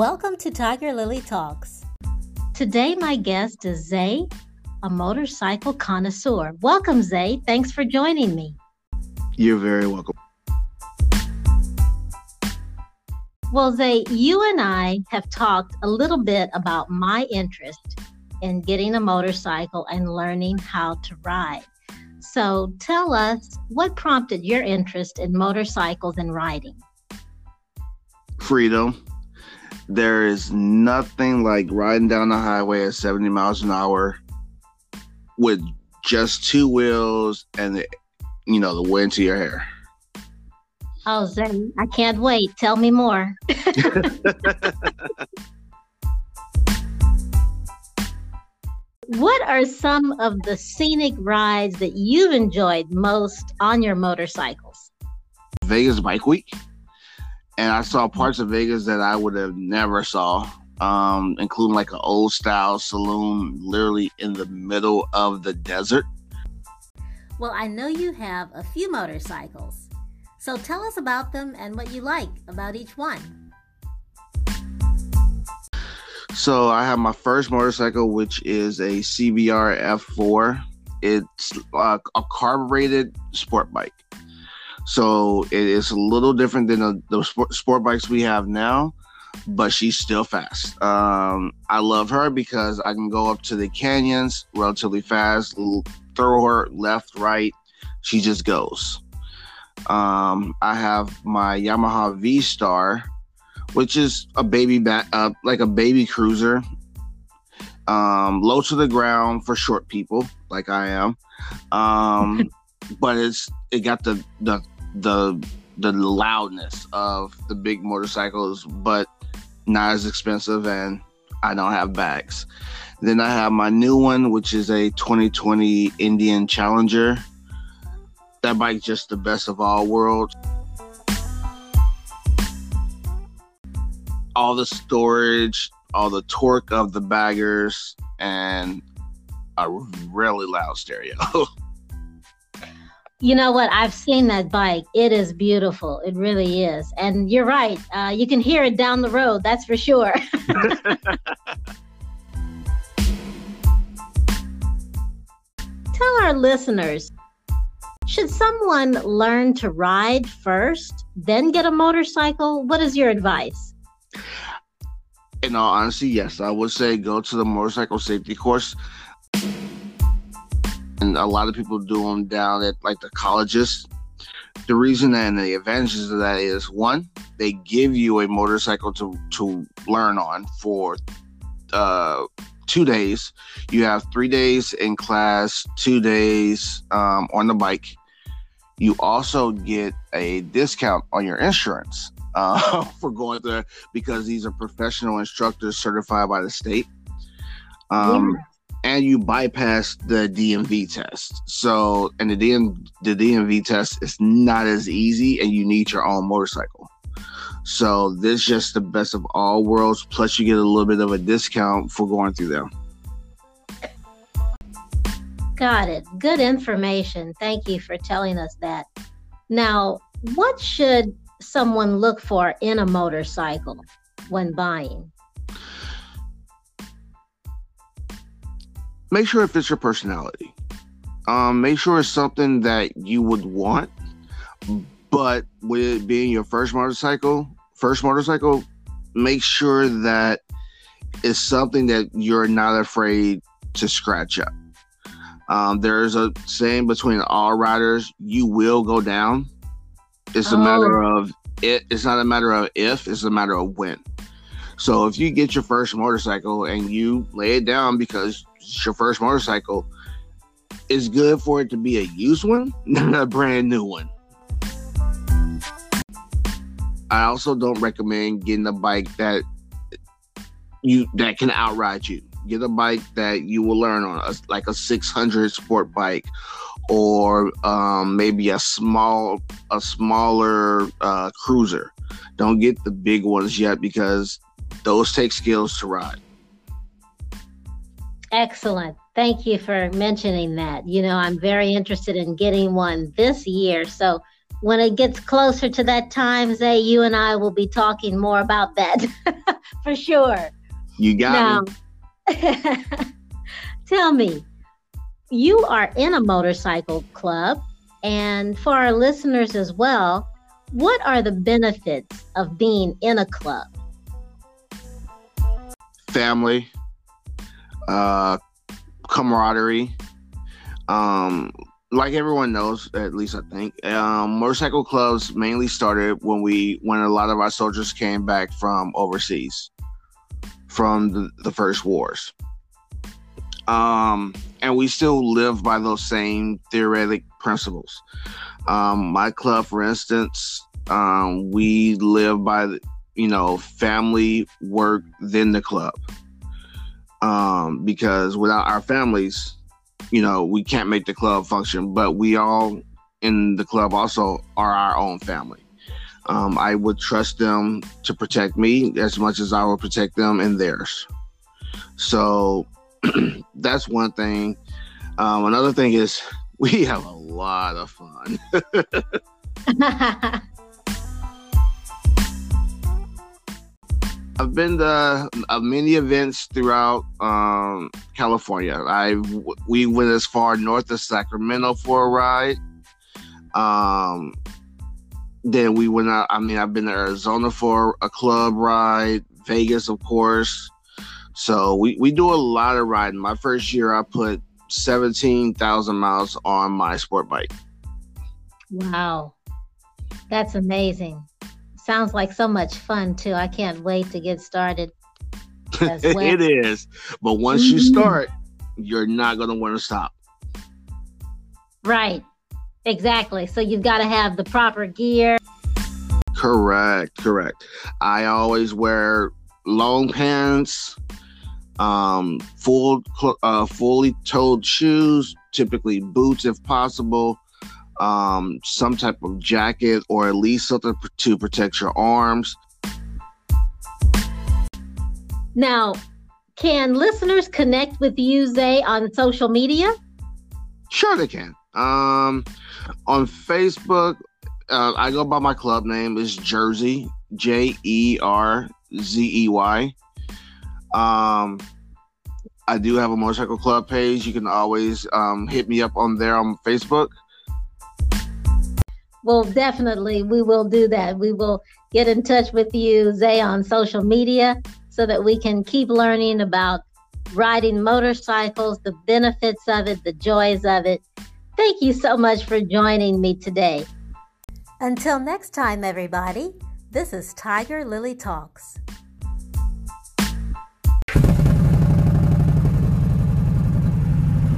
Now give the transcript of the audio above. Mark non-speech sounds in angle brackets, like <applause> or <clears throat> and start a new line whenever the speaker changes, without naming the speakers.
Welcome to Tiger Lily Talks. Today, my guest is Zay, a motorcycle connoisseur. Welcome, Zay. Thanks for joining me.
You're very welcome.
Well, Zay, you and I have talked a little bit about my interest in getting a motorcycle and learning how to ride. So tell us what prompted your interest in motorcycles and riding?
Freedom. There is nothing like riding down the highway at 70 miles an hour with just two wheels and the, you know the wind to your hair.
Oh, Zen, I can't wait. Tell me more. <laughs> what are some of the scenic rides that you've enjoyed most on your motorcycles?
Vegas Bike Week. And I saw parts of Vegas that I would have never saw, um, including like an old style saloon literally in the middle of the desert.
Well, I know you have a few motorcycles. So tell us about them and what you like about each one.
So I have my first motorcycle, which is a CBR F4. It's uh, a carbureted sport bike. So it is a little different than the, the sport, sport bikes we have now, but she's still fast. Um, I love her because I can go up to the canyons relatively fast, throw her left, right. She just goes. Um, I have my Yamaha V Star, which is a baby back, uh, like a baby cruiser. Um, low to the ground for short people, like I am. Um, <laughs> but it's it got the the the the loudness of the big motorcycles, but not as expensive, and I don't have bags. Then I have my new one, which is a 2020 Indian Challenger. That bike just the best of all worlds. all the storage, all the torque of the baggers, and a really loud stereo. <laughs>
you know what? I've seen that bike. It is beautiful. It really is. And you're right. Uh, you can hear it down the road. That's for sure. <laughs> Tell our listeners should someone learn to ride first, then get a motorcycle? What is your advice?
in all honesty, yes, I would say go to the motorcycle safety course. And a lot of people do them down at like the colleges. The reason and the advantages of that is one, they give you a motorcycle to to learn on for uh, two days. You have three days in class, two days um, on the bike. You also get a discount on your insurance uh, <laughs> for going there because these are professional instructors certified by the state. Um, yeah. And you bypass the DMV test. So, and the DM the DMV test is not as easy, and you need your own motorcycle. So this is just the best of all worlds. Plus, you get a little bit of a discount for going through them.
Got it. Good information. Thank you for telling us that. Now, what should someone look for in a motorcycle when buying?
Make sure it fits your personality. Um, make sure it's something that you would want, but with it being your first motorcycle, first motorcycle, make sure that it's something that you're not afraid to scratch up. Um, there's a saying between all riders, you will go down. It's a matter oh. of it. It's not a matter of if. It's a matter of when. So if you get your first motorcycle and you lay it down because it's your first motorcycle, it's good for it to be a used one, <laughs> not a brand new one. I also don't recommend getting a bike that you that can outride you. Get a bike that you will learn on, like a 600 sport bike or um, maybe a small a smaller uh, cruiser. Don't get the big ones yet because those take skills to ride.
Excellent. Thank you for mentioning that. You know, I'm very interested in getting one this year. So when it gets closer to that time, Zay, you and I will be talking more about that <laughs> for sure.
You got
now, me. <laughs> tell me, you are in a motorcycle club, and for our listeners as well, what are the benefits of being in a club?
Family, uh, camaraderie. Um, like everyone knows, at least I think, um, motorcycle clubs mainly started when we when a lot of our soldiers came back from overseas, from the, the first wars. Um, and we still live by those same theoretic principles. Um, my club, for instance, um, we live by you know family, work, then the club. Um, because without our families, you know, we can't make the club function, but we all in the club also are our own family. Um, I would trust them to protect me as much as I would protect them and theirs. So <clears throat> that's one thing. Um, another thing is <laughs> we have a lot of fun. <laughs> <laughs> I've been to uh, many events throughout um, California. I we went as far north as Sacramento for a ride. Um, then we went out. I mean, I've been to Arizona for a club ride, Vegas, of course. So we, we do a lot of riding. My first year, I put seventeen thousand miles on my sport bike.
Wow, that's amazing sounds like so much fun too. I can't wait to get started. <laughs>
Well. it is, but once mm-hmm. you start, you're not going to want to stop.
Right. Exactly. So you've got to have the proper gear.
Correct. Correct. I always wear long pants, um, full, uh, fully toed shoes, typically boots if possible, um, some type of jacket or at least something to protect your arms.
Now, can listeners connect with you, Zay, on social media?
Sure, they can. Um, on Facebook, uh, I go by my club name is Jersey J E R Z E Y. Um, I do have a motorcycle club page. You can always um, hit me up on there on Facebook.
Well, definitely, we will do that. We will get in touch with you, Zay, on social media so that we can keep learning about riding motorcycles, the benefits of it, the joys of it. Thank you so much for joining me today. Until next time, everybody, this is Tiger Lily Talks.